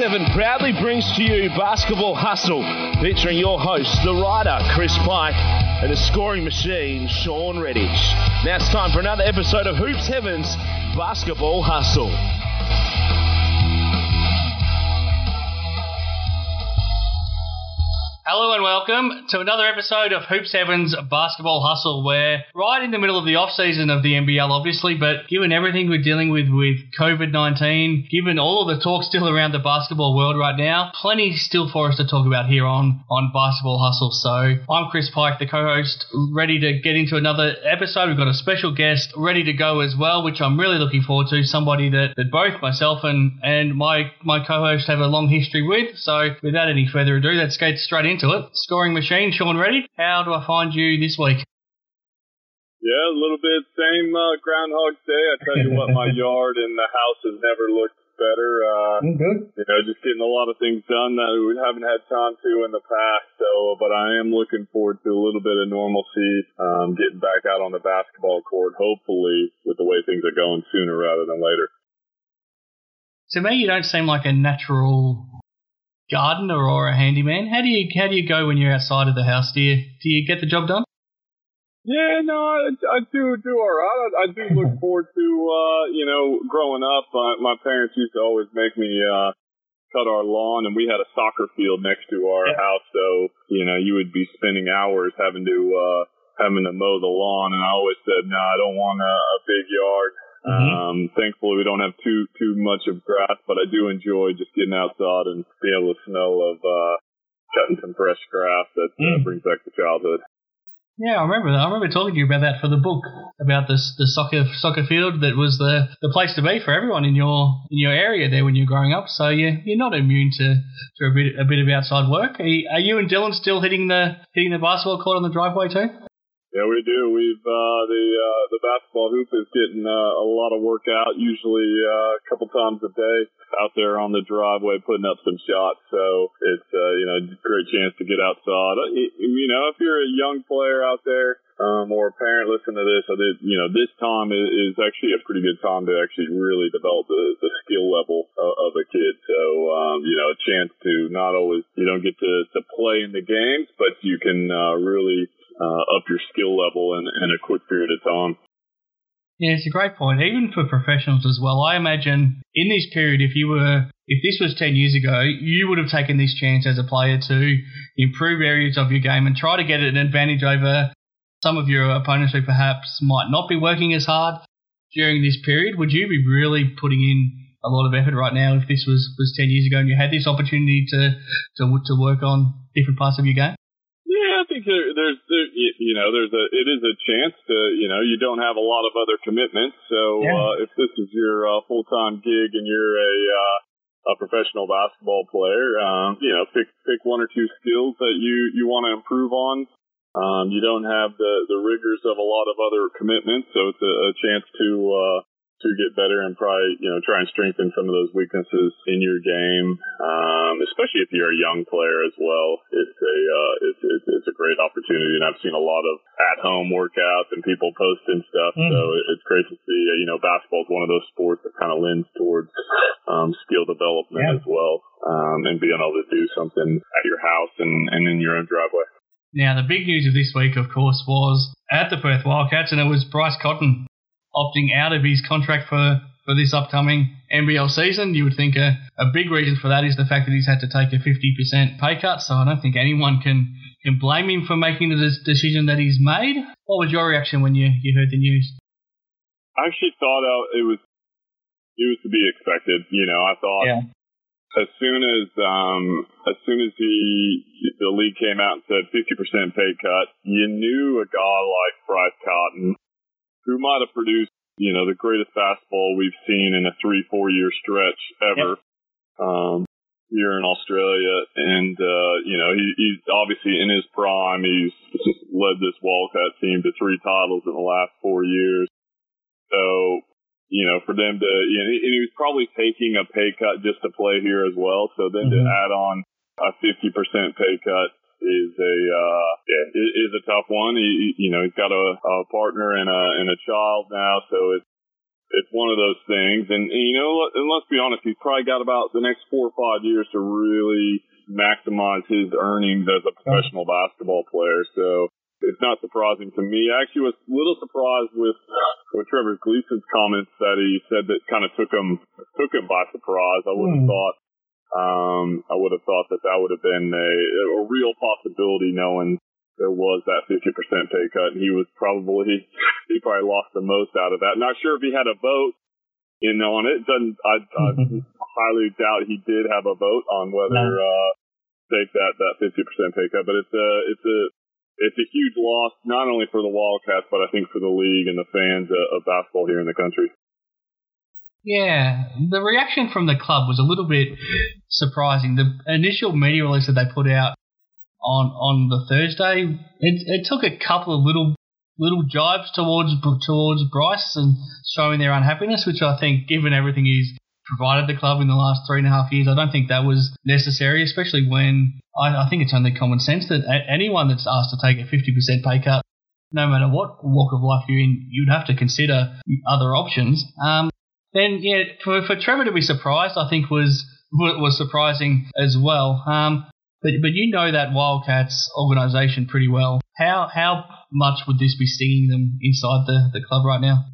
7 proudly brings to you Basketball Hustle, featuring your host, the writer, Chris Pike, and the scoring machine, Shawn Redhage. Now it's time for another episode of Hoops Heaven's Basketball Hustle. Hello and welcome to another episode of Hoops Heaven's Basketball Hustle. We're right in the middle of the off season of the NBL, obviously, but given everything we're dealing with with COVID 19, given all of the talk still around the basketball world right now, plenty still for us to talk about here on, on Basketball Hustle. So I'm Chris Pike, the co host, ready to get into another episode. We've got a special guest ready to go as well, which I'm really looking forward to. Somebody that, that both myself and, and my, my co host have a long history with. So without any further ado, let's get straight into it. Scoring machine, Sean Reddy. How do I find you this week? Yeah, a little bit same uh, Groundhog Day. I tell you what, my yard and the house has never looked better. Uh, good. You know, just getting a lot of things done that we haven't had time to in the past. So, but I am looking forward to a little bit of normalcy, um, getting back out on the basketball court, hopefully with the way things are going sooner rather than later. To me, you don't seem like a natural gardener or a handyman? How do you how do you go when you're outside of the house? Do you do you get the job done? Yeah, no, I, I do do all right. I, I do look forward to uh, you know growing up. Uh, my parents used to always make me uh, cut our lawn, and we had a soccer field next to our Yeah. house. So you know you would be spending hours having to uh, having to mow the lawn, and I always said, no, I don't want a, a big yard. Mhm. Um, thankfully, we don't have too too much of grass, but I do enjoy just getting outside and being able to smell of uh, cutting some fresh grass. That uh, Mm. brings back the childhood. Yeah, I remember. I remember talking to you about that for the book about this the soccer soccer field that was the, the place to be for everyone in your in your area there when you're growing up. So you you're not immune to, to a bit a bit of outside work. Are you, are you and Dylan still hitting the hitting the basketball court on the driveway too? Yeah, we do. We've uh, the uh, the basketball hoop is getting uh, a lot of work out. Usually uh, a couple times a day out there on the driveway putting up some shots. So it's uh, you know a great chance to get outside. Uh, You know, if you're a young player out there um, or a parent, listen to this. I did, you know, this time is, actually a pretty good time to actually really develop the, the skill level of, of a kid. So um, you know, a chance to not always you don't get to to play in the games, but you can uh, really uh, up your skill level in, in a quick period of time. Yeah, it's a great point. Even for professionals as well. I imagine in this period, if you were, if this was 10 years ago, you would have taken this chance as a player to improve areas of your game and try to get an advantage over some of your opponents who perhaps might not be working as hard during this period. Would you be really putting in a lot of effort right now if this was, was 10 years ago and you had this opportunity to, to, to work on different parts of your game? Think there, there's, there, you know, there's a, it is a chance to, you know, you don't have a lot of other commitments. So, Yeah. uh, if this is your, uh, full-time gig and you're a, uh, a professional basketball player, um, you know, pick, pick one or two skills that you, you want to improve on. Um, you don't have the, the rigors of a lot of other commitments. So it's a, a chance to, uh, to get better and probably, you know, try and strengthen some of those weaknesses in your game. Um, especially if you're a young player as well. It's a, uh, it's, it's, it's a great opportunity and I've seen a lot of at home workouts and people posting stuff. Mm. So it- it's great to see, uh, you know, basketball is one of those sports that kind of lends towards, um, skill development Yeah. as well. Um, and being able to do something at your house and, and in your own driveway. Now, the big news of this week, of course, was at the Perth Wildcats, and it was Bryce Cotton opting out of his contract for, for this upcoming NBL season. You would think a, a big reason for that is the fact that he's had to take a 50% pay cut, so I don't think anyone can, can blame him for making the decision that he's made. What was your reaction when you, you heard the news? I actually thought uh, it was, it was to be expected. You know, I thought Yeah. as soon as um as soon as he the league came out and said 50% pay cut, you knew a guy like Bryce Cotton, who might have produced you know the greatest basketball we've seen in a three four year stretch ever. Um, here in Australia, and uh, you know he, he's obviously in his prime. He's led this Wildcat team to three titles in the last four years. So you know, for them to, you know, and he was probably taking a pay cut just to play here as well. So then to Mhm. add on a 50% pay cut is a, uh, yeah, is a tough one. He, you know, he's got a, a partner and a, and a child now. So it's, it's one of those things. And, and you know, and let's be honest, he's probably got about the next four or five years to really maximize his earnings as a professional basketball player. So it's not surprising to me. I actually was a little surprised with with Trevor Gleeson's comments that he said that kind of took him took him by surprise. I would have mm. thought um, I would have thought that that would have been a, a real possibility, knowing there was that 50% pay cut, and he was probably he probably lost the most out of that. Not sure if he had a vote in on it. Doesn't I, I highly doubt he did have a vote on whether no. uh, take that that 50% pay cut, but it's a it's a it's a huge loss, not only for the Wildcats, but I think for the league and the fans of basketball here in the country. Yeah, the reaction from the club was a little bit surprising. The initial media release that they put out on on the Thursday, it, it took a couple of little little jibes towards towards Bryce and showing their unhappiness, which I think, given everything he's provided the club in the last three and a half years, I don't think that was necessary, especially when I, I think it's only common sense that anyone that's asked to take a 50% pay cut, no matter what walk of life you're in, you'd have to consider other options. Um, then, yeah, for, for Trevor to be surprised, I think was was surprising as well. Um, but but you know that Wildcats organisation pretty well. How how much would this be stinging them inside the, the club right now?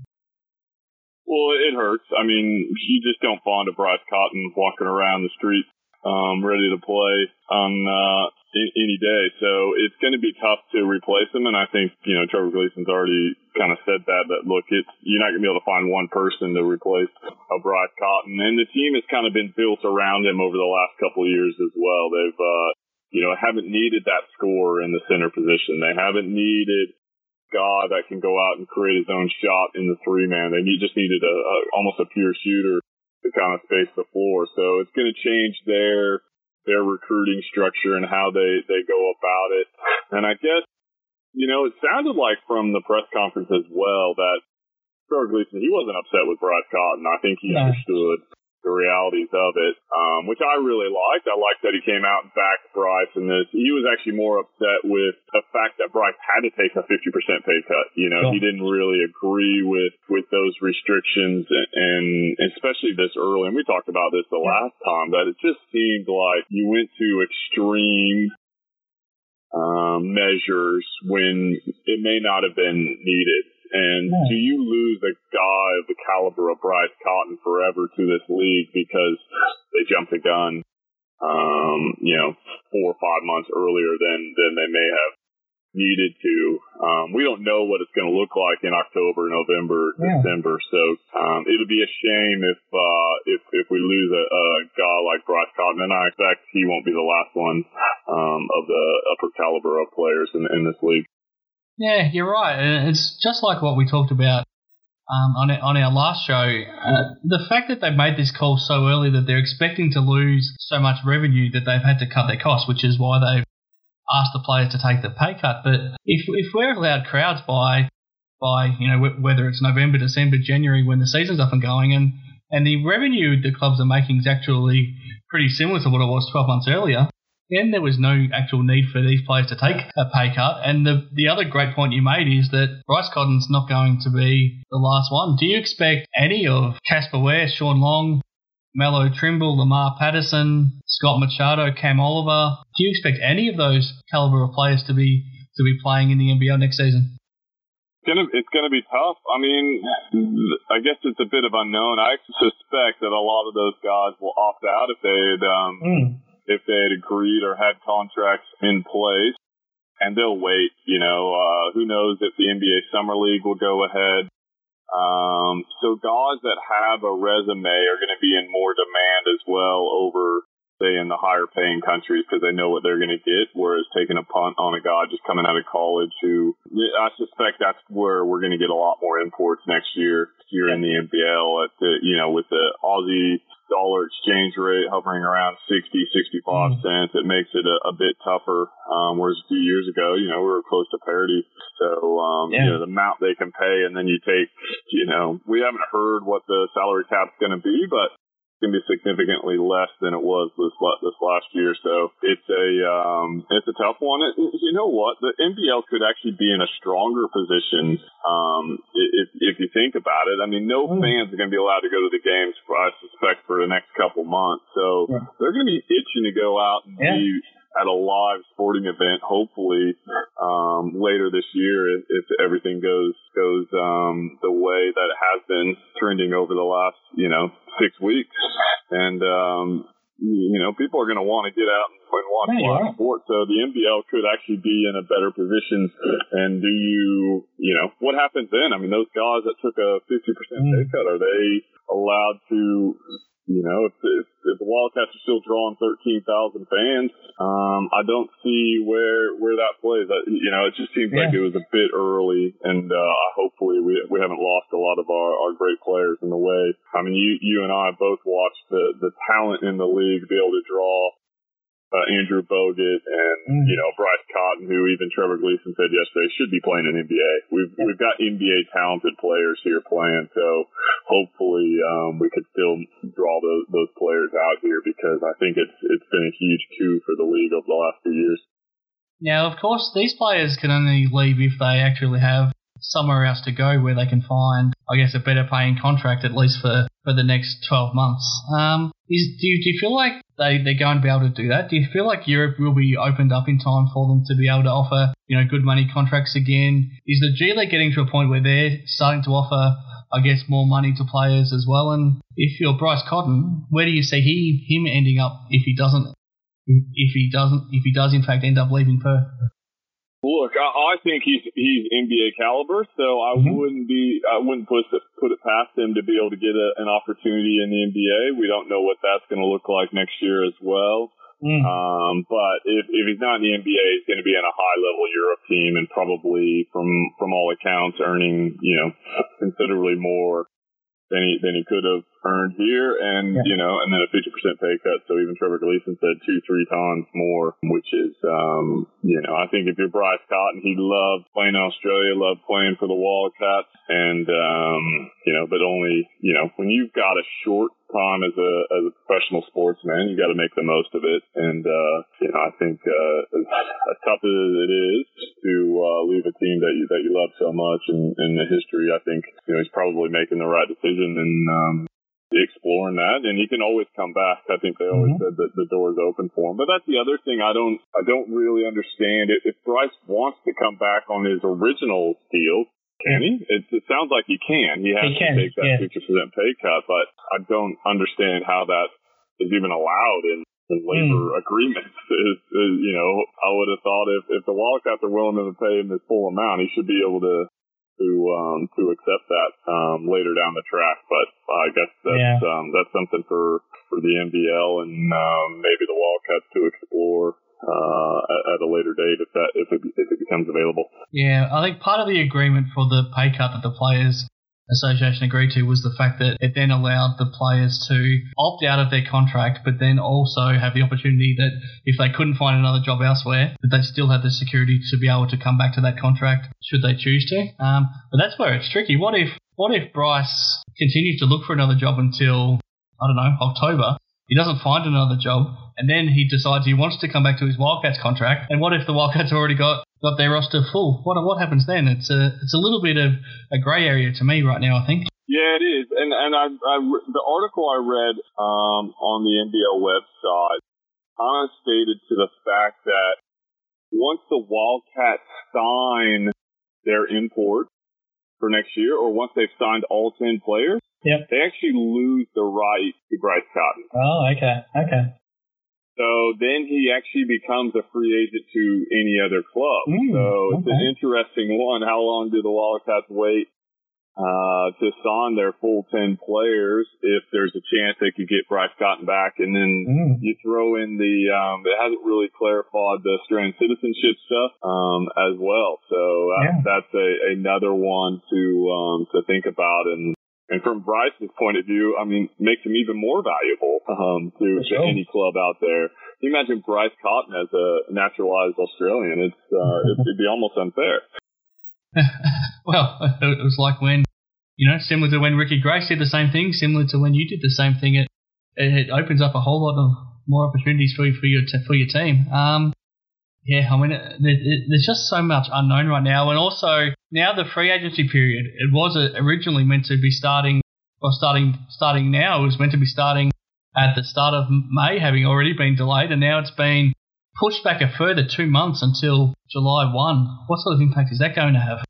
Well, it hurts. I mean, you just don't find a Bryce Cotton walking around the street um, ready to play on uh, any day. So it's going to be tough to replace him. And I think you know Trevor Gleeson's already kind of said that. That look, it's you're not going to be able to find one person to replace a Bryce Cotton, and the team has kind of been built around him over the last couple of years as well. They've uh, you know haven't needed that score in the center position. They haven't needed guy that can go out and create his own shot in the three man. They need, just needed a, a almost a pure shooter to kind of space the floor. So it's going to change their their recruiting structure and how they they go about it. And I guess you know it sounded like from the press conference as well that Trevor Gleeson he wasn't upset with Bryce Cotton. I think he no. understood the realities of it, um, which I really liked. I liked that he came out and backed Bryce in this. He was actually more upset with the fact that Bryce had to take a 50% pay cut. You know, he didn't really agree with, with those restrictions and, and especially this early. And we talked about this the last time that it just seemed like you went to extreme um, measures when it may not have been needed. And yeah. do you lose a guy of the caliber of Bryce Cotton forever to this league because they jumped the gun, um, you know, four or five months earlier than, than they may have needed to. Um, we don't know what it's going to look like in October, November, yeah. December. So um, it'll be a shame if uh, if if we lose a, a guy like Bryce Cotton, and I expect he won't be the last one um, of the upper caliber of players in, in this league. Yeah, you're right. It's just like what we talked about um, on, on our last show. Uh, the fact that they've made this call so early that they're expecting to lose so much revenue that they've had to cut their costs, which is why they've asked the players to take the pay cut. But if if we're allowed crowds by by you know whether it's November, December, January when the season's up and going, and and the revenue the clubs are making is actually pretty similar to what it was 12 months earlier then there was no actual need for these players to take a pay cut. And the the other great point you made is that Bryce Cotton's not going to be the last one. Do you expect any of Casper Ware, Shawn Long, Melo Trimble, Lamar Patterson, Scott Machado, Cam Oliver? Do you expect any of those caliber of players to be to be playing in the NBL next season? It's gonna, it's gonna be tough. I mean, I guess it's a bit of unknown. I suspect that a lot of those guys will opt out if they'd um, mm if they had agreed or had contracts in place. And they'll wait, you know, uh, who knows if the NBA Summer League will go ahead. Um, so guys that have a resume are going to be in more demand as well over, say, in the higher paying countries because they know what they're going to get. Whereas taking a punt on a guy just coming out of college who, I suspect that's where we're going to get a lot more imports next year, here in the NBL at the, you know, with the Aussie dollar exchange rate hovering around 60, 65 mm. cents. It makes it a, a bit tougher. Um, whereas a few years ago, you know, we were close to parity. So, um, yeah. you know, the amount they can pay and then you take, you know, we haven't heard what the salary cap's going to be, but going to be significantly less than it was this this last year. So it's a um, it's a tough one. You know what? The NBL could actually be in a stronger position um, if if you think about it. I mean, no mm. fans are going to be allowed to go to the games. I suspect for the next couple months. So yeah. they're going to be itching to go out and yeah. see at a live sporting event, hopefully um, later this year, if, if everything goes goes um, the way that it has been trending over the last you know six weeks, and um, you know people are going to want to get out and watch yeah, live sports. So the NBL could actually be in a better position. And do you, you know, what happens then? I mean, those guys that took a 50% pay cut, are they allowed to you know, if, if, if the Wildcats are still drawing 13,000 fans, um, I don't see where where that plays. I, you know, it just seems yeah. like it was a bit early, and uh, hopefully we we haven't lost a lot of our, our great players in the way. I mean, you you and I both watched the the talent in the league be able to draw uh, Andrew Bogut and mm. you know Bryce Cotton, who even Trevor Gleeson said yesterday should be playing in NBA. We've yeah. we've got NBA talented players here playing, so hopefully um, we could still draw those those players out here because I think it's it's been a huge coup for the league over the last few years. Now, of course, these players can only leave if they actually have somewhere else to go where they can find, I guess, a better paying contract at least for, for the next 12 months. Um, is do you, do you feel like they, they're going to be able to do that? Do you feel like Europe will be opened up in time for them to be able to offer, you know, good money contracts again? Is the G League getting to a point where they're starting to offer, I guess, more money to players as well? And if you're Bryce Cotton, where do you see he him ending up if he doesn't, if he doesn't, if he does in fact end up leaving Perth? Look, I, I think he's he's NBA caliber, so I mm-hmm. wouldn't be I wouldn't put it, put it past him to be able to get a, an opportunity in the NBA. We don't know what that's going to look like next year as well. Mm. Um, but if, if he's not in the NBA, he's going to be in a high level Europe team and probably from from all accounts earning you know considerably more than he than he could have earned here, and yeah. you know, and then a fifty percent pay cut. So even Trevor Gleeson said two, three times more, which is, um, you know, I think if you're Bryce Cotton, he loved playing in Australia, loved playing for the Wildcats, and um, you know, but only, you know, when you've got a short time as a as a professional sportsman, you got to make the most of it. And uh, you know, I think uh, as, tough as it is to uh, leave a team that you that you love so much and in the history, I think you know he's probably making the right decision and um, exploring that. And he can always come back. I think they always mm-hmm. said that the door is open for him. But that's the other thing I don't I don't really understand. If Bryce wants to come back on his original deal, can he? It, it sounds like he can. He has he can, to take that fifty yeah. percent pay cut, but I don't understand how that is even allowed in, in labor mm. agreements. Is, is, you know, I would have thought if if the Wildcats are willing to pay him his full amount, he should be able to to um to accept that um later down the track. But I guess that's yeah. um that's something for for the NBL and um, maybe the Wildcats to explore uh, at, a later date if that if it, if it becomes available. Yeah, I think part of the agreement for the pay cut that the players association agreed to was the fact that it then allowed the players to opt out of their contract, but then also have the opportunity that if they couldn't find another job elsewhere, that they still had the security to be able to come back to that contract should they choose to. Um, but that's where it's tricky. What if what if Bryce continues to look for another job until I don't know October? He doesn't find another job, and then he decides he wants to come back to his Wildcats contract. And what if the Wildcats already got, got their roster full? What what happens then? It's a it's a little bit of a grey area to me right now. I think. Yeah, it is. And and I, I the article I read um, on the NBL website kind of stated to the fact that once the Wildcats sign their import for next year, or once they've signed all ten players, Yep. They actually lose the right to Bryce Cotton. Oh, okay, okay. So then he actually becomes a free agent to any other club. Mm, so it's okay. an interesting one. How long do the Wildcats wait uh, to sign their full 10 players if there's a chance they could get Bryce Cotton back? And then mm. you throw in the, um, it hasn't really clarified the Australian citizenship stuff um, as well. So uh, yeah. that's a, another one to um, to think about. And and from Bryce's point of view, I mean, makes him even more valuable um, to, to any club out there. Can you imagine Bryce Cotton as a naturalized Australian? It's uh, it'd be almost unfair. well, it was like when you know, similar to when Ricky Grace did the same thing, similar to when you did the same thing at it opens up a whole lot of more opportunities for you for your t- for your team. Um, yeah, I mean, it, it, there's just so much unknown right now, and also now the free agency period. It was originally meant to be starting, or starting starting now. It was meant to be starting at the start of May, having already been delayed, and now it's been pushed back a further two months until July one. What sort of impact is that going to have?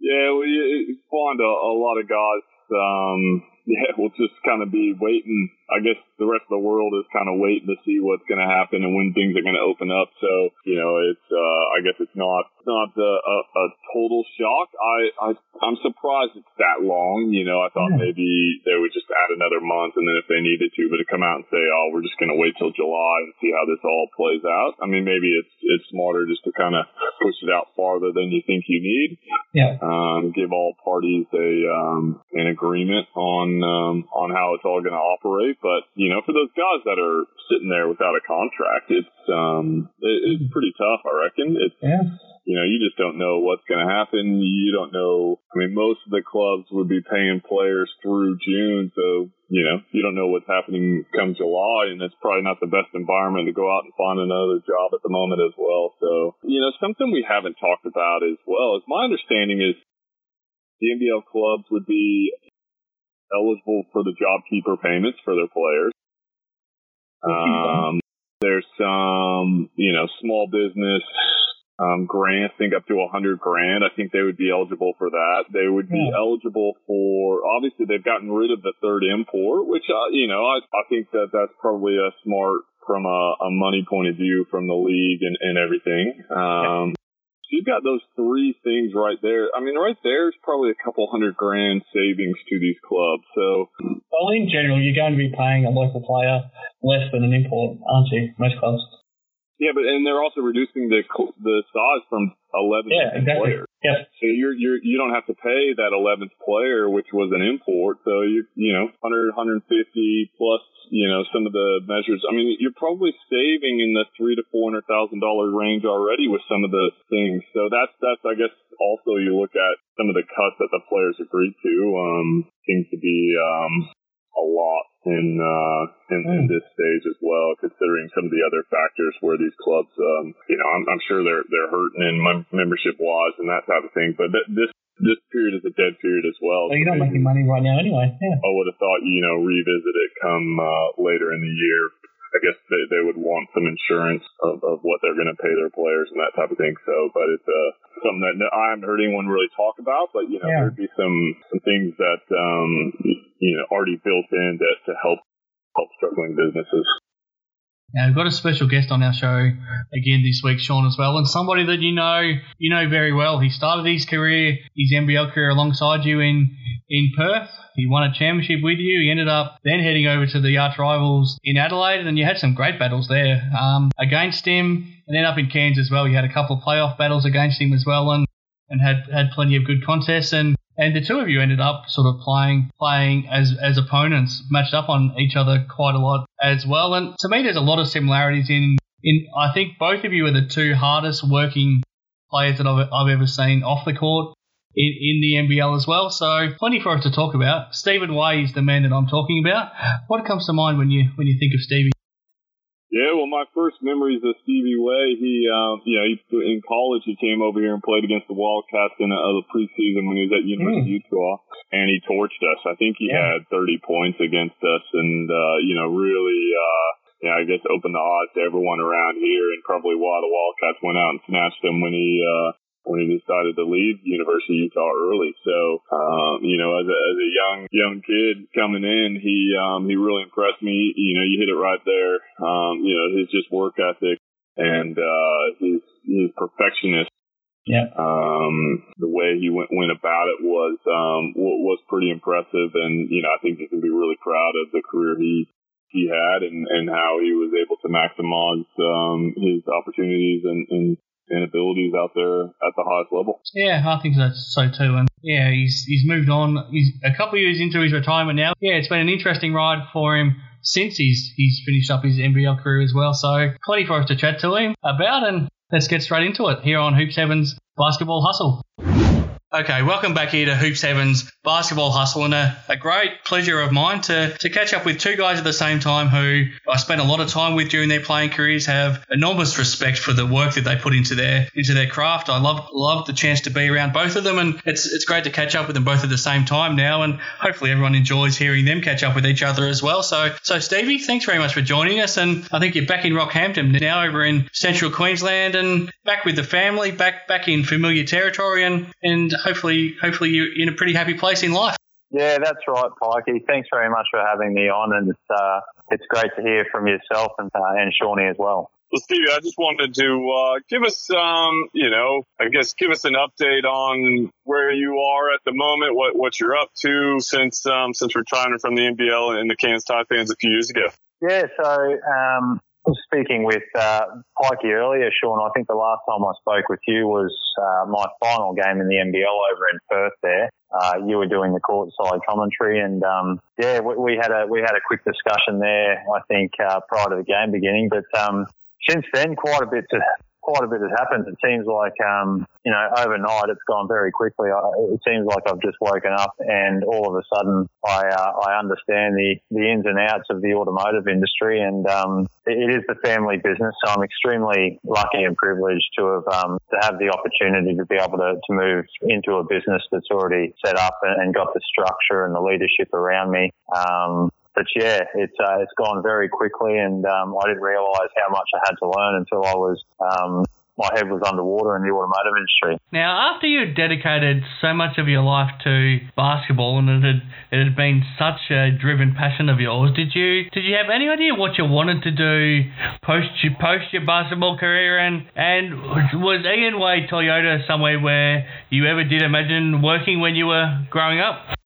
Yeah, we find a, a lot of guys um, yeah, we'll just kind of be waiting. I guess the rest of the world is kind of waiting to see what's going to happen and when things are going to open up. So, you know, it's, uh, I guess it's not, not a, a, a total shock. I, I, I'm surprised it's that long. You know, I thought yeah. maybe they would just add another month and then if they needed to, but to come out and say, oh, we're just going to wait till July and see how this all plays out. I mean, maybe it's, it's smarter just to kind of push it out farther than you think you need. Yeah. Um, give all parties a, um, an agreement on, um, on how it's all going to operate. But you know, for those guys that are sitting there without a contract, it's um, it, it's pretty tough. I reckon. It's yeah. You know, you just don't know what's going to happen. You don't know. I mean, most of the clubs would be paying players through June, so you know, you don't know what's happening come July, and it's probably not the best environment to go out and find another job at the moment as well. So, you know, something we haven't talked about as well is my understanding is the NBL clubs would be eligible for the job keeper payments for their players. Um, there's some, you know, small business um, grants, I think up to a hundred grand. I think they would be eligible for that. They would be yeah. eligible for, obviously they've gotten rid of the third import, which, uh, you know, I, I think that that's probably a smart from a, a money point of view from the league and, and everything. Um, you've got those three things right there. I mean, right there is probably a couple hundred grand savings to these clubs. So, well, in general, you're going to be paying a local player less than an import, aren't you? Most clubs. Yeah, but and they're also reducing the the size from eleven yeah, exactly. players. Yeah. So you're you're you don't have to pay that eleventh player, which was an import. So you you know 100 150 plus you know some of the measures. I mean, you're probably saving in the three to four hundred thousand dollar range already with some of the things. So that's that's I guess also you look at some of the cuts that the players agreed to. Um, seems to be um a lot in uh, in, in, hmm. this stage as well, considering some of the other factors where these clubs, um, you know, I'm, I'm sure they're they're hurting in membership wise and that type of thing. But th- this this period is a dead period as well. well you're not making money right now anyway. Yeah. I would have thought you know revisit it come uh, later in the year I guess they, they would want some insurance of, of what they're going to pay their players and that type of thing. So, but it's uh, something that I haven't heard anyone really talk about. But you know, yeah. there'd be some some things that um, you know already built in to, to help help struggling businesses. Now we've got a special guest on our show again this week, Sean, as well, and somebody that you know you know very well. He started his career, his NBL career, alongside you in in Perth. He won a championship with you. He ended up then heading over to the arch rivals in Adelaide, and then you had some great battles there um, against him. And then up in Cairns as well, you had a couple of playoff battles against him as well, and and had had plenty of good contests. And and the two of you ended up sort of playing playing as as opponents, matched up on each other quite a lot as well. And to me, there's a lot of similarities in in. I think both of you are the two hardest working players that I've, I've ever seen off the court in, in the NBL as well. So plenty for us to talk about. Stephen Weigh is the man that I'm talking about. What comes to mind when you when you think of Stevie? Yeah, well, my first memories of Stevie Weigh, he, um, you know, he, in college he came over here and played against the Wildcats in a, a preseason when he was at University mm. of Utah, and he torched us. I think he yeah. had 30 points against us, and uh, you know, really, uh, yeah, I guess opened the odds to everyone around here, and probably why the Wildcats went out and snatched him when he uh, when he decided to leave University of Utah early. So, um, you know, as a, as a young, young kid coming in, he, um, he really impressed me. You know, you hit it right there. Um, you know, his just work ethic and, uh, his, his perfectionist. Yeah. Um, the way he went, went about it was, um, was pretty impressive. And, you know, I think you can be really proud of the career he, he had and, and how he was able to maximize, um, his opportunities and, and and abilities out there at the highest level. Yeah, I think that's so too. And yeah, he's he's moved on. He's a couple of years into his retirement now. Yeah, it's been an interesting ride for him since he's he's finished up his NBL career as well. So plenty for us to chat to him about, and let's get straight into it here on Hoops Heaven's Basketball Hustle. Okay, welcome back here to Hoops Heavens Basketball Hustle, and a, a, great pleasure of mine to, to catch up with two guys at the same time who I spent a lot of time with during their playing careers, have enormous respect for the work that they put into their into their craft. I love love the chance to be around both of them, and it's it's great to catch up with them both at the same time now, and hopefully everyone enjoys hearing them catch up with each other as well. So so Stevie, thanks very much for joining us, and I think you're back in Rockhampton now, over in Central Queensland, and back with the family, back back in familiar territory, and and hopefully, hopefully you're in a pretty happy place in life. Yeah, that's right, Pikey. Thanks very much for having me on, and it's uh, it's great to hear from yourself and uh, and Shawnee as well. Well, Stevie, I just wanted to uh, give us some, you know, I guess give us an update on where you are at the moment, what what you're up to since um, since retiring from the NBL and the Cairns Taipans a few years ago. Yeah, so um, speaking with uh, Pikey earlier, Sean, I think the last time I spoke with you was uh, my final game in the NBL over in Perth. There, uh, you were doing the courtside commentary, and um, yeah, we, we, had a we had a quick discussion there. I think uh, prior to the game beginning, but um, since then, quite a bit to quite a bit has happened. It seems like, um, you know, overnight it's gone very quickly. I, it seems like I've just woken up and all of a sudden I, uh, I understand the, the ins and outs of the automotive industry and, um, it, is the family business. So I'm extremely lucky and privileged to have, um, to have the opportunity to be able to, to move into a business that's already set up and, and got the structure and the leadership around me. Um, but yeah, it's uh, it's gone very quickly, and um, I didn't realise how much I had to learn until I was um, my head was underwater in the automotive industry. Now, after you dedicated so much of your life to basketball and it had it had been such a driven passion of yours, did you did you have any idea what you wanted to do post your post your basketball career? And and was Ian Weigh Toyota somewhere where you ever did imagine working when you were growing up?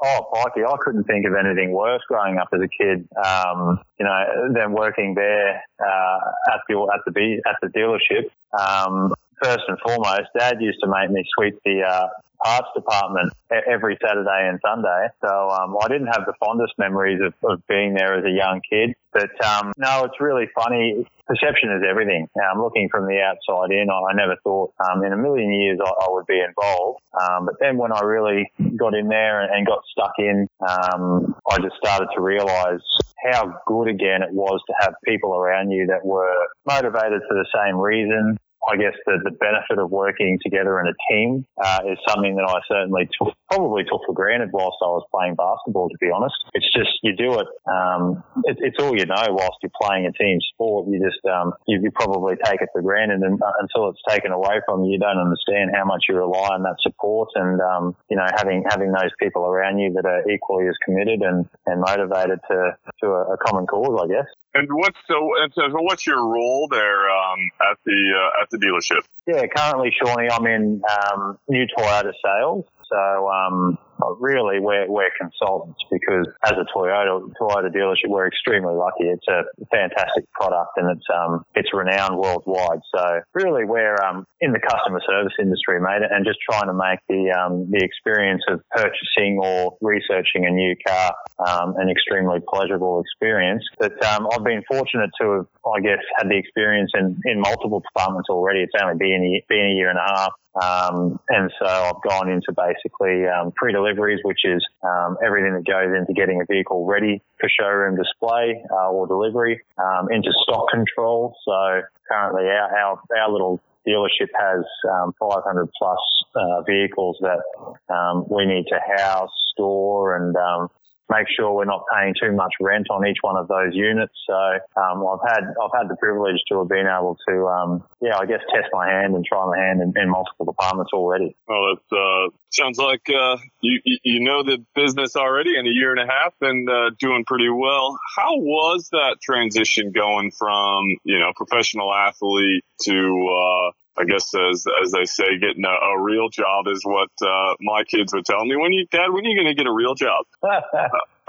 Oh, Pikey, I couldn't think of anything worse growing up as a kid. Um, you know, than working there uh, at the at the at the dealership. Um, first and foremost, Dad used to make me sweep the uh, arts department every Saturday and Sunday. So um, I didn't have the fondest memories of, of being there as a young kid. But um, no, it's really funny. Perception is everything. I'm looking from the outside in. I never thought um, in a million years I, I would be involved. Um, but then when I really got in there and, and got stuck in, um, I just started to realise how good again it was to have people around you that were motivated for the same reason, I guess the, the benefit of working together in a team uh, is something that I certainly took, probably took for granted whilst I was playing basketball. To be honest, it's just you do it. Um, it it's all you know whilst you're playing a team sport. You just um, you, you, probably take it for granted, and uh, until it's taken away from you, you don't understand how much you rely on that support. And um, you know, having having those people around you that are equally as committed and, and motivated to to a, a common cause, I guess. And what's so, and so what's your role there um, at the uh, at the dealership? Yeah, currently, Shawnee, I'm in um, new Toyota sales. So um, really, we're, we're consultants because as a Toyota Toyota dealership, we're extremely lucky. It's a fantastic product and it's um, it's renowned worldwide. So really, we're um, in the customer service industry, mate, and just trying to make the um, the experience of purchasing or researching a new car um, an extremely pleasurable experience. But um, I've been fortunate to have, I guess, had the experience in, in multiple departments already. It's only been a, been a year and a half. Um, and so I've gone into basically um, pre-deliveries, which is um, everything that goes into getting a vehicle ready for showroom display uh, or delivery, um, into stock control. So currently our, our, our little dealership has um, 500 plus uh, vehicles that um, we need to house, store, and make sure we're not paying too much rent on each one of those units. So um, I've had I've had the privilege to have been able to um, yeah I guess test my hand and try my hand in, in multiple departments already. Well, it uh, sounds like uh, you you know the business already in a year and a half and uh, doing pretty well. How was that transition going from you know professional athlete to uh, I guess as as they say, getting a, a real job is what uh, my kids would tell me. When you, Dad, when are you going to get a real job?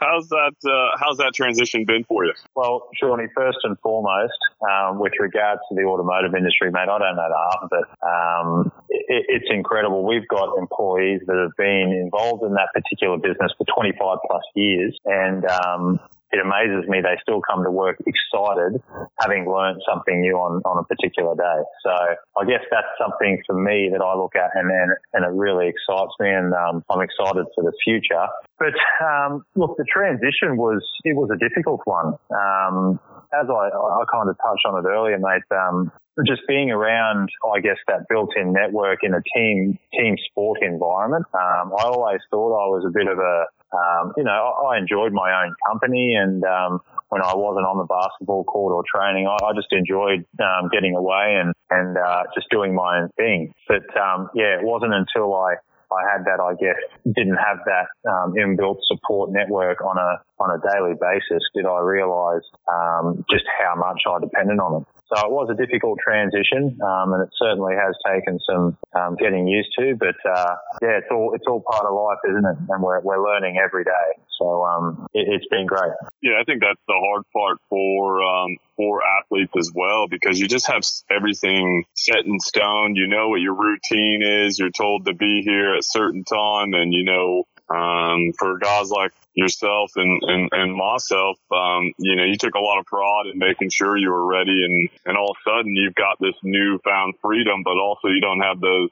how's that? Uh, how's that transition been for you? Well, Shawnee, first and foremost, um, with regards to the automotive industry, mate, I don't know the half of it. Um, it. It's incredible. We've got employees that have been involved in that particular business for 25 plus years, and um, it amazes me they still come to work excited, having learned something new on, on a particular day. So I guess that's something for me that I look at and, and, and it really excites me and um, I'm excited for the future. But um, look, the transition was, it was a difficult one. Um, as I, I kind of touched on it earlier, mate, um, just being around, I guess, that built-in network in a team team sport environment. Um, I always thought I was a bit of a, um, you know, I, I enjoyed my own company, and um, when I wasn't on the basketball court or training, I, I just enjoyed um, getting away and and uh, just doing my own thing. But um, yeah, it wasn't until I I had that, I guess, didn't have that um, inbuilt support network on a on a daily basis, did I realise um, just how much I depended on it. So it was a difficult transition, um, and it certainly has taken some um, getting used to. But uh, yeah, it's all it's all part of life, isn't it? And we're we're learning every day. So um, it, has been great. Yeah, I think that's the hard part for um, for athletes as well because you just have everything set in stone. You know what your routine is. You're told to be here at certain time, and you know um, for guys like yourself and, and, and myself, um, you know, you took a lot of pride in making sure you were ready and, and all of a sudden you've got this newfound freedom, but also you don't have those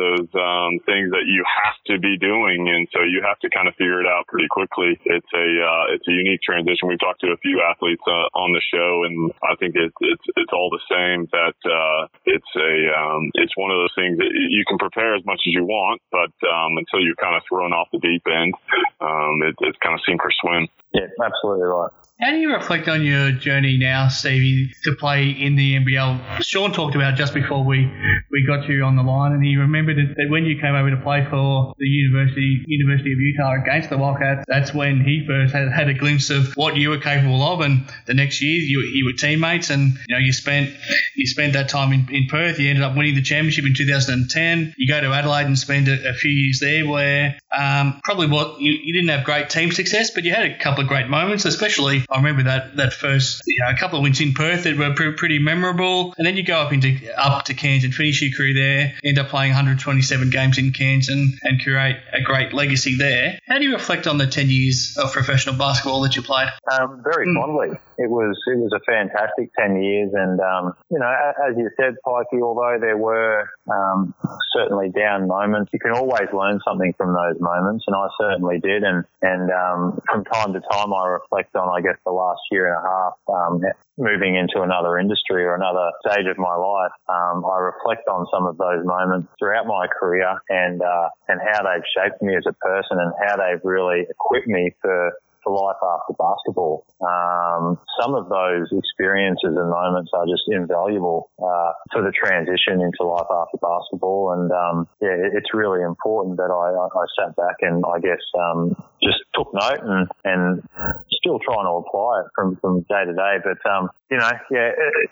those um, things that you have to be doing, and so you have to kind of figure it out pretty quickly. It's a uh, it's a unique transition. We've talked to a few athletes uh, on the show, and I think it, it's it's all the same. That uh, it's a um, it's one of those things that you can prepare as much as you want, but um, until you're kind of thrown off the deep end, um, it, it's kind of sink or swim. Yeah, absolutely right. How do you reflect on your journey now, Stevie, to play in the NBL? Sean talked about just before we, we got you on the line, and he remembered that when you came over to play for the University University of Utah against the Wildcats, that's when he first had, had a glimpse of what you were capable of. And the next year, you, you were teammates, and you know you spent you spent that time in, in Perth. You ended up winning the championship in 2010. You go to Adelaide and spend a, a few years there, where um, probably what you, you didn't have great team success, but you had a couple of great moments, especially I remember that that first you know, a couple of wins in Perth that were pre- pretty memorable, and then you go up into up to Cairns and finish your career there. End up playing 127 games in Cairns and, and create a great legacy there. How do you reflect on the 10 years of professional basketball that you played? Um, very mm. fondly. It was it was a fantastic 10 years, and um, you know, as you said, Pikey, although there were um, certainly down moments, you can always learn something from those moments, and I certainly did. And and um, from time to time, I reflect on, I guess, the last year and a half, um, moving into another industry or another stage of my life. Um, I reflect on some of those moments throughout my career and uh, and how they've shaped me as a person and how they've really equipped me for for life after basketball. Um, some of those experiences and moments are just invaluable uh, for the transition into life after basketball. And um, yeah, it's really important that I, I sat back and I guess um, just took note and, and still trying to apply it from, from day to day. But um, you know, yeah, it,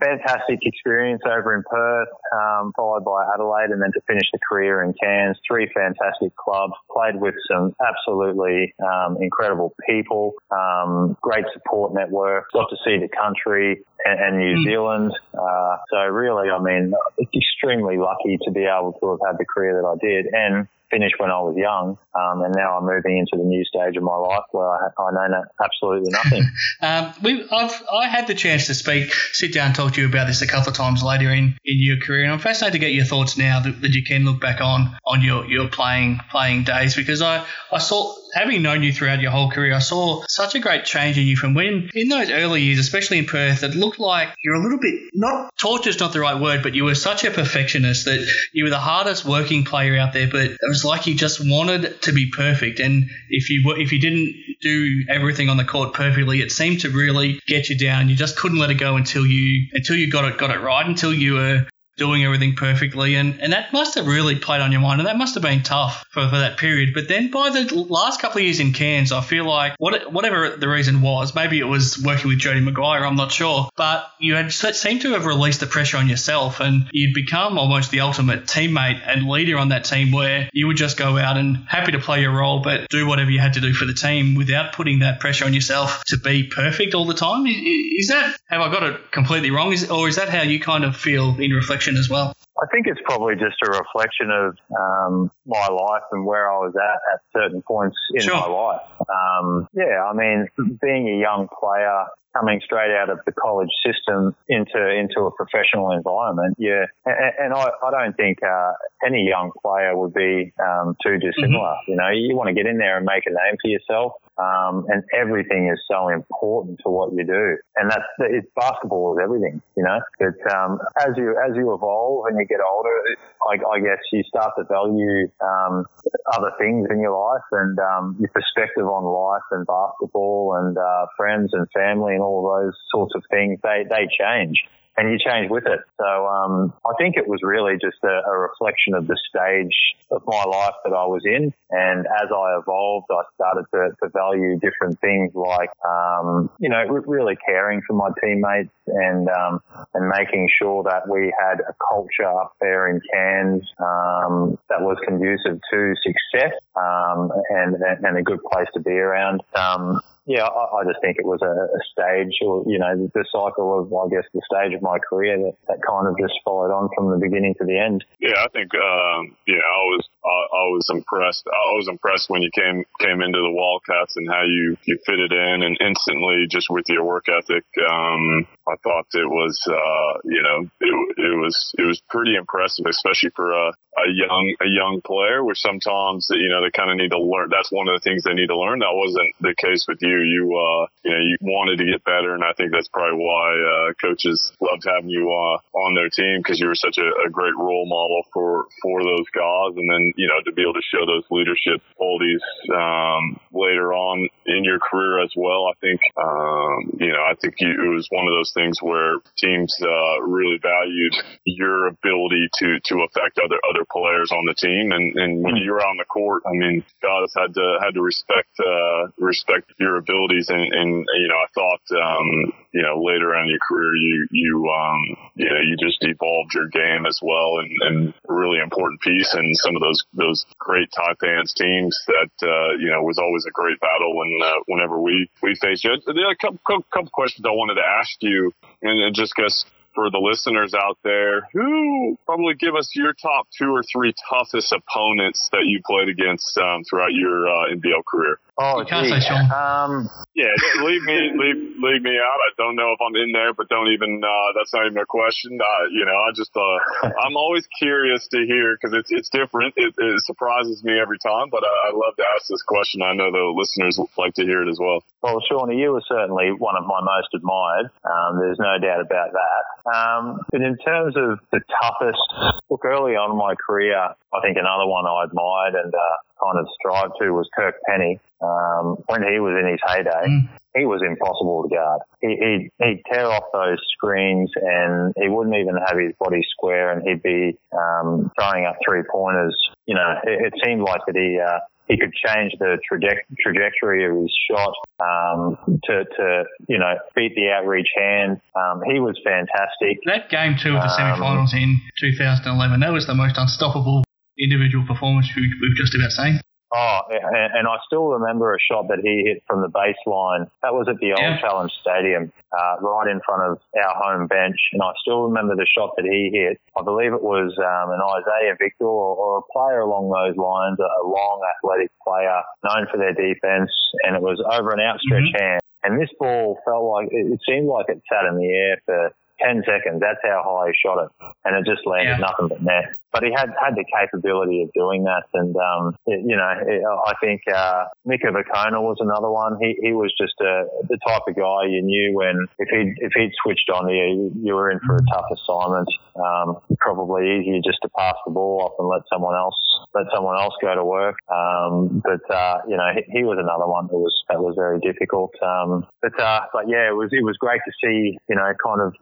fantastic experience over in Perth, um, followed by Adelaide, and then to finish the career in Cairns. Three fantastic clubs, played with some absolutely um, incredible people, um, great support network, got to see the country and, and New mm. Zealand. Uh, so really, I mean, extremely lucky to be able to have had the career that I did, and finished when I was young, um, and now I'm moving into the new stage of my life where I, I know absolutely nothing. um, we, I've I had the chance to speak, sit down, and talk to you about this a couple of times later in, in your career, and I'm fascinated to get your thoughts now that, that you can look back on on your, your playing playing days because I, I saw having known you throughout your whole career, I saw such a great change in you from when, in those early years, especially in Perth, it looked like you're a little bit, not, torture's not the right word, but you were such a perfectionist that you were the hardest working player out there, but it was like you just wanted to be perfect. And if you, if you didn't do everything on the court perfectly, it seemed to really get you down. You just couldn't let it go until you, until you got it, got it right, until you were doing everything perfectly. And, and that must have really played on your mind. And that must have been tough for, for that period. But then by the last couple of years in Cairns, I feel like what, whatever the reason was, maybe it was working with Jody Maguire, I'm not sure. But you had seemed to have released the pressure on yourself and you'd become almost the ultimate teammate and leader on that team where you would just go out and happy to play your role, but do whatever you had to do for the team without putting that pressure on yourself to be perfect all the time. Is, is that, have I got it completely wrong? Is, or is that how you kind of feel in reflection? As well? I think it's probably just a reflection of um, my life and where I was at at certain points in Sure. my life. Um, yeah, I mean, being a young player coming straight out of the college system into into a professional environment, yeah, and, and I, I don't think uh, any young player would be um, too dissimilar. You know, you want to get in there and make a name for yourself. Um, and everything is so important to what you do, and that's it's basketball is everything, you know. But um, as you as you evolve and you get older, I, I guess you start to value um, other things in your life and um, your perspective on life and basketball and uh, friends and family all those sorts of things. They they change. And you change with it. So um, I think it was really just a, a reflection of the stage of my life that I was in. And as I evolved, I started to, to value different things like, um, you know, re- really caring for my teammates and um, and making sure that we had a culture up there in Cairns um, that was conducive to success um, and and a good place to be around. Um, yeah, I, I just think it was a, a stage, or you know, the cycle of, I guess, the stage of my career that, that kind of just followed on from the beginning to the end. Yeah, I think um, know I was I, I was impressed. I was impressed when you came came into the Wildcats and how you you fitted in and instantly just with your work ethic. Um, I thought it was uh, you know it, it was it was pretty impressive, especially for a, a young a young player. Which sometimes you know they kind of need to learn. That's one of the things they need to learn. That wasn't the case with you. You uh, you know you wanted to get better, and I think that's probably why uh, coaches loved having you uh, on their team because you were such a, a great role model for for those guys. And then you know to be able to show those leadership qualities um, later on in your career as well. I think um, you know I think you, it was one of those things where teams uh, really valued your ability to to affect other other players on the team. And, and when you're on the court, I mean, guys had to had to respect uh, respect your abilities. And, and you know, I thought um, you know later on in your career, you you um, you know you just evolved your game as well, and, and a really important piece in some of those those great Taipans teams that uh, you know was always a great battle when uh, whenever we we faced you. There are a couple, couple, couple questions I wanted to ask you, and, and just guess for the listeners out there, who probably give us your top two or three toughest opponents that you played against um, throughout your uh, NBL career? Oh, You can't gee. say Shawn. Um, Yeah, leave me leave leave me out. I don't know if I'm in there, but don't even uh, that's not even a question. Uh, you know, I just uh, I'm always curious to hear because it's it's different. It, it surprises me every time, but I, I love to ask this question. I know the listeners like to hear it as well. Well, Shawnee, you were certainly one of my most admired. Um, there's no doubt about that. Um, but in terms of the toughest, look, early on in my career, I think another one I admired and uh, kind of strived to was Kirk Penney. Um, when he was in his heyday, Mm. he was impossible to guard. He, he'd, he'd tear off those screens and he wouldn't even have his body square and he'd be um, throwing up three pointers. You know, it, it seemed like that he uh, he could change the traje- trajectory of his shot um, to, to, you know, beat the outreach hand. Um, he was fantastic. That game two of the Um, semi-finals in 2011, that was the most unstoppable individual performance we we've just about seen. Oh, and, and I still remember a shot that he hit from the baseline. That was at the old Yeah. Challenge Stadium, uh, right in front of our home bench. And I still remember the shot that he hit. I believe it was um, an Isaiah Victor or, or a player along those lines, a, long athletic player known for their defense. And it was over an outstretched hand. And this ball felt like, it, it seemed like it sat in the air for 10 seconds. That's how high he shot it. And it just landed Yeah. nothing but net. But he had had the capability of doing that, and um, it, you know, it, I think uh, Mika Vukona was another one. He he was just a, the type of guy you knew when if he if he'd switched on you, you were in for a tough assignment. Um, probably easier just to pass the ball off and let someone else let someone else go to work. Um, but uh, you know, he, he was another one that was that was very difficult. Um, but uh, but yeah, it was it was great to see you know kind of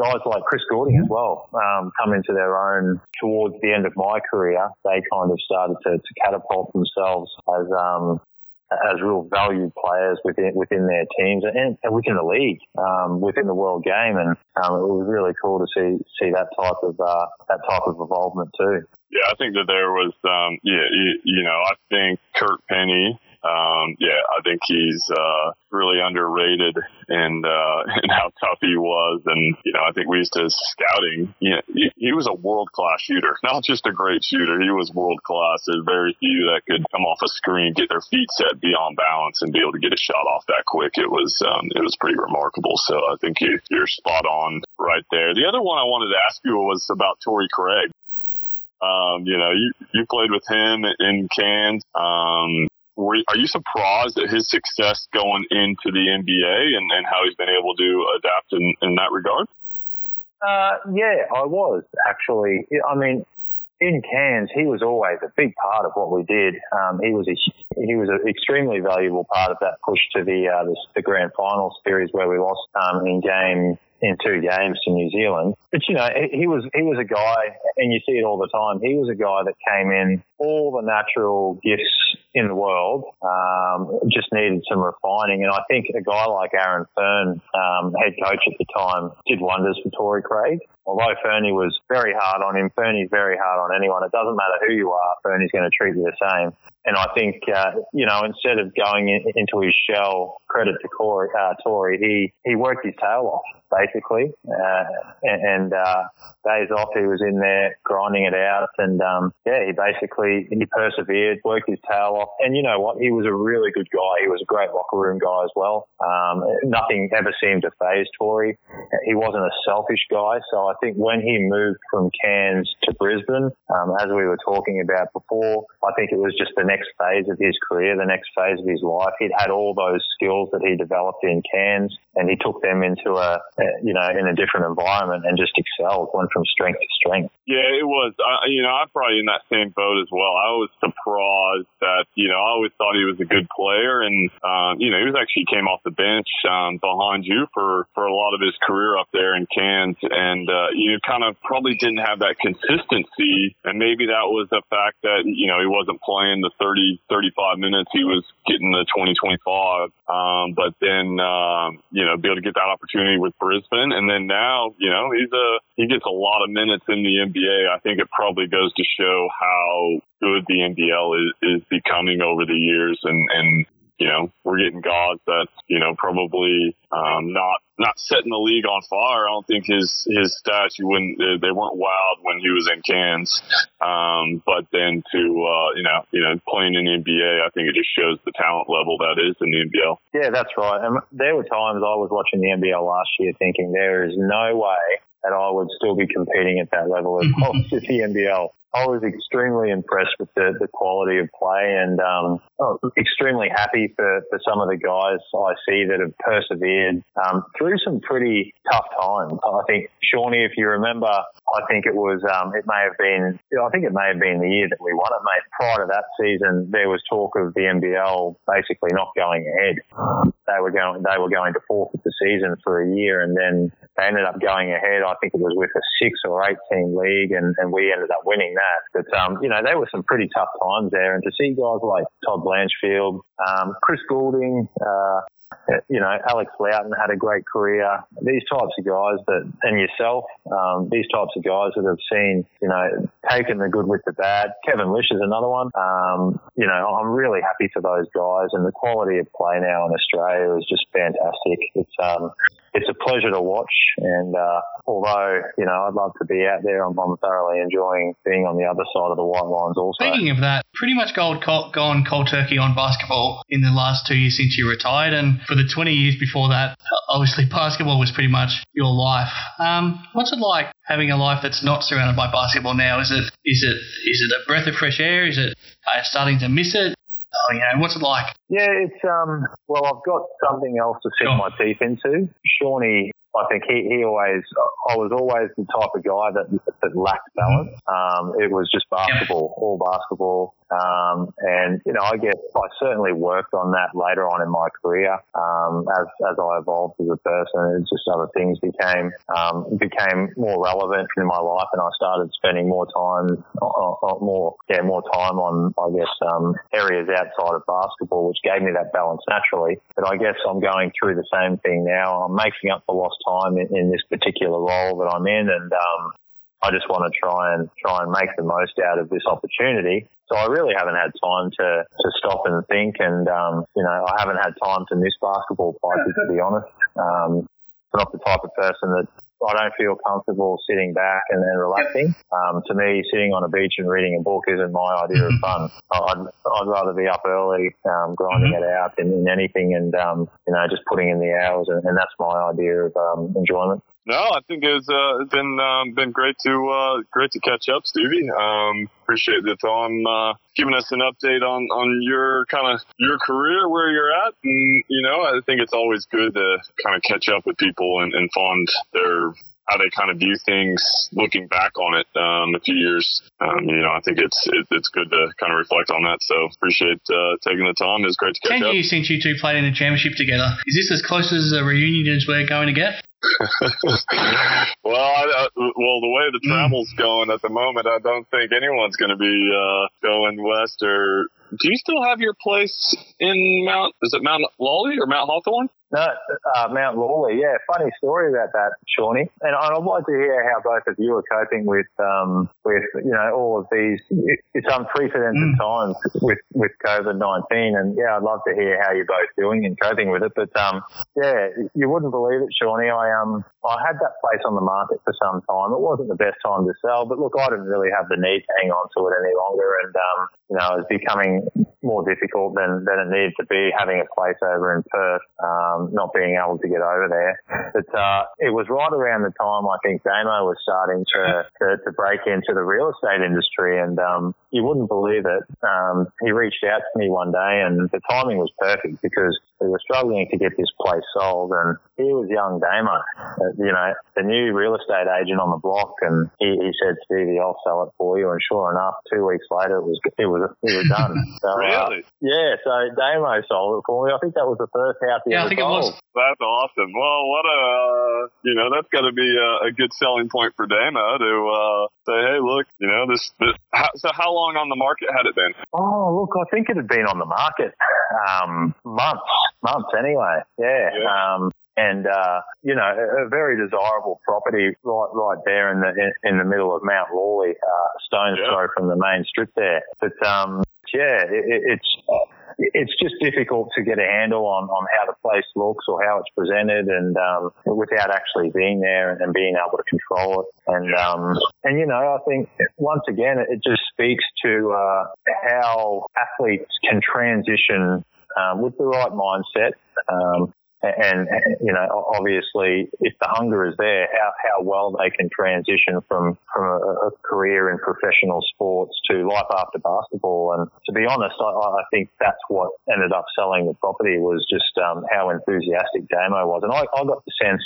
guys like Chris Goulding as well um, come into their own towards the end of my career. They kind of started to, to catapult themselves as um, as real valued players within within their teams and, and within the league, um, within the world game, and um, it was really cool to see see that type of uh, that type of involvement too. Yeah, I think that there was, um, yeah, you, you know, I think Kirk Penney um, yeah, I think he's uh, really underrated and uh, and how tough he was. And you know, I think we used to scouting. You know, he, he was a world class shooter, not just a great shooter. He was world class. There's very few that could come off a screen, get their feet set beyond balance, and be able to get a shot off that quick. It was um, it was pretty remarkable. So I think you, you're spot on right there. The other one I wanted to ask you was about Torrey Craig. Um, you know, you, you played with him in Cairns. Um, are you surprised at his success going into the NBA and, and how he's been able to adapt in, in that regard? Uh, yeah, I was actually. I mean, in Cairns, he was always a big part of what we did. Um, he was a he was an extremely valuable part of that push to the uh, the, the grand final series where we lost um, in game in two games to New Zealand. But you know, he was he was a guy, and you see it all the time. He was a guy that came in all the natural gifts in the world, um, just needed some refining. And I think a guy like Aaron Fearne, um, head coach at the time, did wonders for Torrey Craig. Although Fernie was very hard on him, Fernie's very hard on anyone. It doesn't matter who you are, Fernie's going to treat you the same. And I think, uh, you know, instead of going in, into his shell, credit to Corey, uh, Torrey, he, he worked his tail off, basically. Uh, and, uh, days off, he was in there grinding it out. And, um, yeah, he basically, he persevered, worked his tail off. And you know what? He was a really good guy. He was a great locker room guy as well. Um, nothing ever seemed to phase Torrey. He wasn't a selfish guy. So I think when he moved from Cairns to Brisbane, um, as we were talking about before, I think it was just the next phase of his career, the next phase of his life. He'd had all those skills that he developed in Cairns and he took them into a, you know, in a different environment and just excelled, went from strength to strength. Yeah, it was. You know, I'm probably in that same boat as well. I was surprised that, you know, I always thought he was a good player and, um, you know, he was actually came off the bench, um, behind you for, for a lot of his career up there in Cairns. And, uh, you kind of probably didn't have that consistency. And maybe that was the fact that, you know, he wasn't playing the 30, 35 minutes. He was getting the 20, 25. Um, but then, um, you know, be able to get that opportunity with Brisbane. And then now, you know, he's a, he gets a lot of minutes in the NBA. I think it probably goes to show how good the NBL is, is becoming over the years. And, and, you know, we're getting guys that, you know, probably, um, not, not setting the league on fire. I don't think his, his stats, you wouldn't, they weren't wild when he was in Cairns. Um, but then to, uh, you know, you know, playing in the NBA, I think it just shows the talent level that is in the NBL. Yeah, that's right. And there were times I was watching the NBL last year thinking there is no way that I would still be competing at that level as well as the NBL. I was extremely impressed with the, the quality of play and um, oh, extremely happy for, for some of the guys I see that have persevered um, through some pretty tough times. I think, Shawnee, if you remember, I think it was, um, it may have been, I think it may have been the year that we won it, mate. Prior to that season, there was talk of the NBL basically not going ahead. They were going, they were going to forfeit the season for a year and then they ended up going ahead. I think it was with a six or eight team league and, and we ended up winning that. But, um, you know, there were some pretty tough times there. And to see guys like Todd Blanchfield, um, Chris Goulding, uh, you know, Alex Loughton had a great career. These types of guys that, and yourself, um, these types of guys that have seen, you know, taken the good with the bad. Kevin Lisch is another one. Um, you know, I'm really happy for those guys and the quality of play now in Australia is just fantastic. It's, um, it's a pleasure to watch. And uh, although you know I'd love to be out there, I'm, I'm, thoroughly enjoying being on the other side of the white lines. Also, speaking of that, pretty much gone cold, gone cold turkey on basketball in the last two years since you retired, and for the 20 years before that, obviously basketball was pretty much your life. Um, what's it like having a life that's not surrounded by basketball now? Is it is it is it a breath of fresh air? Is it are you starting to miss it? Oh, you know, what's it like? Yeah, it's um. Well, I've got something else to sink my teeth into. Shawnee I think he, he always, I was always the type of guy that, that lacked balance. Um, it was just basketball, all basketball. Um, and, you know, I guess I certainly worked on that later on in my career. Um, as, as I evolved as a person, it's just other things became, um, became more relevant in my life and I started spending more time, uh, uh, more, yeah, more time on, I guess, um, areas outside of basketball, which gave me that balance naturally. But I guess I'm going through the same thing now. I'm making up for lost time in, in this particular role that I'm in, and um, I just want to try and try and make the most out of this opportunity. So I really haven't had time to, to stop and think and, um, you know, I haven't had time to miss basketball parties, to be honest. Um, I'm not the type of person that I don't feel comfortable sitting back and then relaxing. Um, to me, sitting on a beach and reading a book isn't my idea of fun. I'd, I'd rather be up early, um, grinding it out in, in anything and, um, you know, just putting in the hours and, and that's my idea of, um, enjoyment. No, I think it's uh, been um, been great to uh, great to catch up, Stevie. Um, appreciate the time uh, giving us an update on on your kind of your career, where you're at, and you know, I think it's always good to kind of catch up with people and, and find their how they kind of view things looking back on it um, a few years. Um, you know, I think it's it, it's good to kind of reflect on that. So appreciate uh, taking the time. It's great to catch Ten up. years since you two played in a championship together. Is this as close as a reunion as we're going to get? well, I, uh, well, the way the travel's going at the moment, I don't think anyone's going to be uh, going west. Or do you still have your place in Mount? Is it Mount Lawley or Mount Hawthorne? No, uh, Mount Lawley. Yeah, funny story about that, Shawnee. And I'd like to hear how both of you are coping with, um, with you know, all of these. It's unprecedented times with with COVID nineteen, and yeah, I'd love to hear how you're both doing and coping with it. But um, yeah, you wouldn't believe it, Shawnee. I um, I had that place on the market for some time. It wasn't the best time to sell, but look, I didn't really have the need to hang on to it any longer, and um, you know, it was becoming more difficult than than it needed to be having a place over in Perth. Um, not being able to get over there. But uh, it was right around the time I think Damo was starting to, to, to break into the real estate industry, and um, you wouldn't believe it. Um, he reached out to me one day, and the timing was perfect because we were struggling to get this place sold, and he was young Damo, uh, you know, the new real estate agent on the block, and he, he said, "Stevie, I'll sell it for you." And sure enough, two weeks later, it was it was it was done. So, uh, really? yeah. So Damo sold it for me. I think that was the first house he Yeah, I ever think it sold. was. That's awesome. Well, what a uh, you know that's got to be a, a good selling point for Damo to uh, say, hey, look, you know this. this how, so how long on the market had it been? Oh, look, I think it had been on the market um, months, months anyway. Yeah. Yeah. Um, and uh, you know, a, a very desirable property right right there in the in, in the middle of Mount Lawley, uh, stone's Yeah. throw from the main strip there. But um, yeah, it, it, it's it's just difficult to get a handle on, on how the place looks or how it's presented and um, without actually being there and being able to control it. And um, and you know, I think once again it it just speaks to uh, how athletes can transition um, with the right mindset. Um, and, and, you know, obviously, if the hunger is there, how, how well they can transition from, from a, a career in professional sports to life after basketball. And to be honest, I, I think that's what ended up selling the property was just um, how enthusiastic Damo was. And I, I got the sense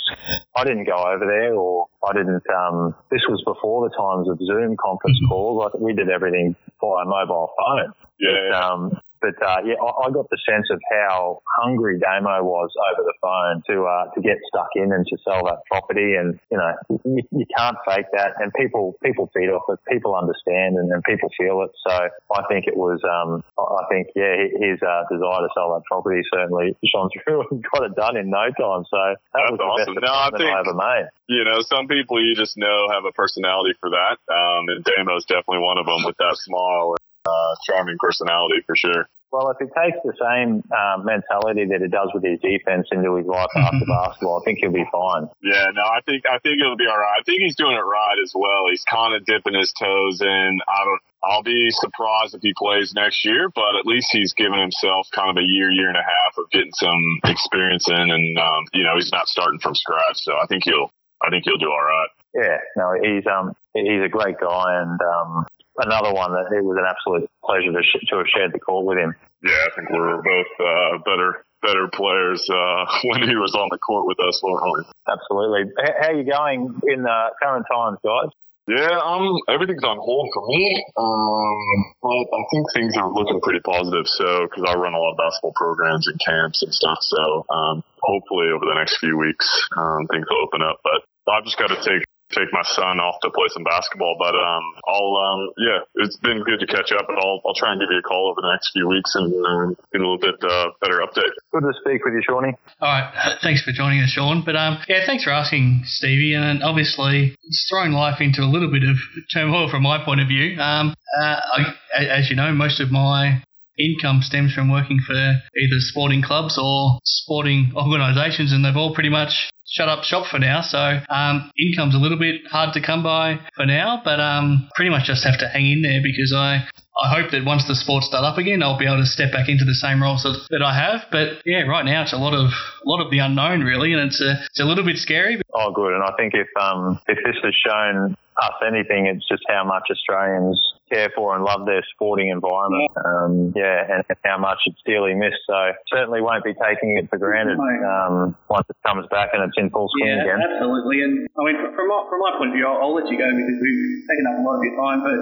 I didn't go over there or I didn't, um, this was before the times of Zoom conference calls. Like we did everything via mobile phone. Yeah. But, um, but uh, yeah, I, I got the sense of how hungry Damo was over the phone to uh, to get stuck in and to sell that property, and you know you, you can't fake that, and people people feed off it, people understand, and, and people feel it. So I think it was, um, I think yeah, his uh, desire to sell that property certainly shone through and got it done in no time. So that That's was the awesome. best No, I think- I ever made. you know, some people you just know have a personality for that. Um, and Damo's definitely one of them with that smile and uh, charming personality for sure. Well, if he takes the same uh, mentality that he does with his defense into his life after basketball, I think he'll be fine. Yeah, no, I think I think it'll be all right. I think he's doing it right as well. He's kind of dipping his toes in. I don't. I'll be surprised if he plays next year, but at least he's given himself kind of a year, year and a half of getting some experience in, and um, you know he's not starting from scratch. So I think he'll. I think he'll do all right. Yeah, no, he's um he's a great guy and um another one that it was an absolute pleasure to, sh- to have shared the court with him. Yeah, I think we were both uh, better better players uh, when he was on the court with us, weren't we? Absolutely. H- how are you going in the current times, guys? Yeah, um, everything's on hold for me. Um, but I think things are looking pretty positive. So, because I run a lot of basketball programs and camps and stuff. So, um, hopefully over the next few weeks, um, things will open up. But I've just got to take take my son off to play some basketball. But um, I'll um, yeah, it's been good to catch up, and I'll I'll try and give you a call over the next few weeks and uh, get a little bit uh, better update. Good to speak with you, Shawnee. All right, thanks for joining us, Shawn. But um, yeah, thanks for asking, Stevie. And obviously, it's thrown life into a little bit of turmoil from my point of view. Um, uh, I, as you know, most of my income stems from working for either sporting clubs or sporting organisations, and they've all pretty much shut up shop for now. So um, income's a little bit hard to come by for now, but um, pretty much just have to hang in there because I. I hope that once the sports start up again, I'll be able to step back into the same roles that, that I have. But yeah, right now it's a lot of a lot of the unknown, really, and it's a, it's a little bit scary. Oh, good. And I think if um, if this has shown us anything, it's just how much Australians care for and love their sporting environment. Um, yeah, and how much it's dearly missed. So certainly won't be taking it for granted um, once it comes back and it's in full swing yeah, again. absolutely. And I mean, from my, from my point of view, I'll, I'll let you go because we've taken up a lot of your time. But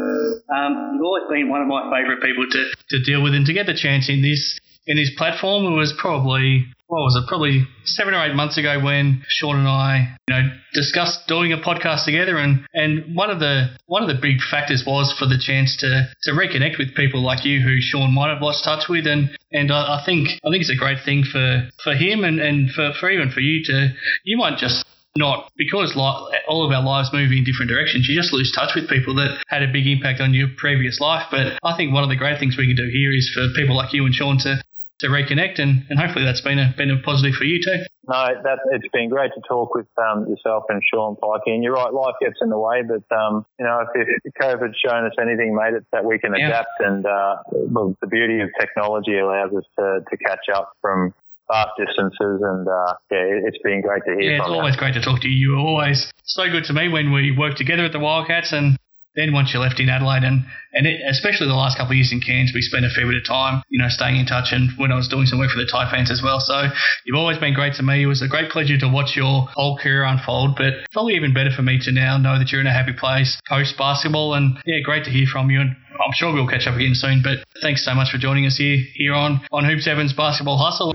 um, you've always been one of my favourite people to, to deal with and to get the chance in this in his platform. It was probably what was it? Probably seven or eight months ago when Shawn and I, you know, discussed doing a podcast together, and and one of the one of the big factors was for the chance to to reconnect with people like you who Shawn might have lost touch with, and and I, I think I think it's a great thing for for him and and for, for even for you to you might just not because li- all of our lives move in different directions. You just lose touch with people that had a big impact on your previous life. But I think one of the great things we can do here is for people like you and Shawn to to reconnect, and, and hopefully that's been a been a positive for you too. No, that it's been great to talk with um, yourself and Shawn Pikey. And you're right, life gets in the way, but um, you know, if, if COVID's shown us anything, mate, it's that we can Yeah. adapt. And uh, well, the beauty of technology allows us to, to catch up from vast distances. And uh, yeah, it- it's been great to hear Yeah, it's from you. always great to talk to you. You were always so good to me when we worked together at the Wildcats, and then once you left in Adelaide, and and it, especially the last couple of years in Cairns, we spent a fair bit of time, you know, staying in touch. And when I was doing some work for the Taipans as well, so you've always been great to me. It was a great pleasure to watch your whole career unfold, but probably even better for me to now know that you're in a happy place post basketball. And yeah, great to hear from you. And I'm sure we'll catch up again soon. But thanks so much for joining us here here on on Hoops Evans Basketball Hustle.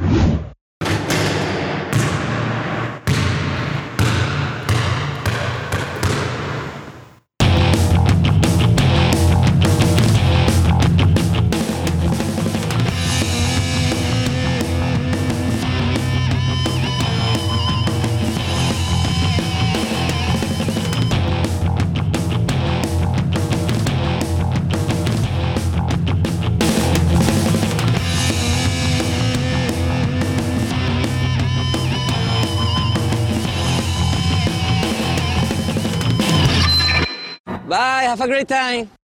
A great time.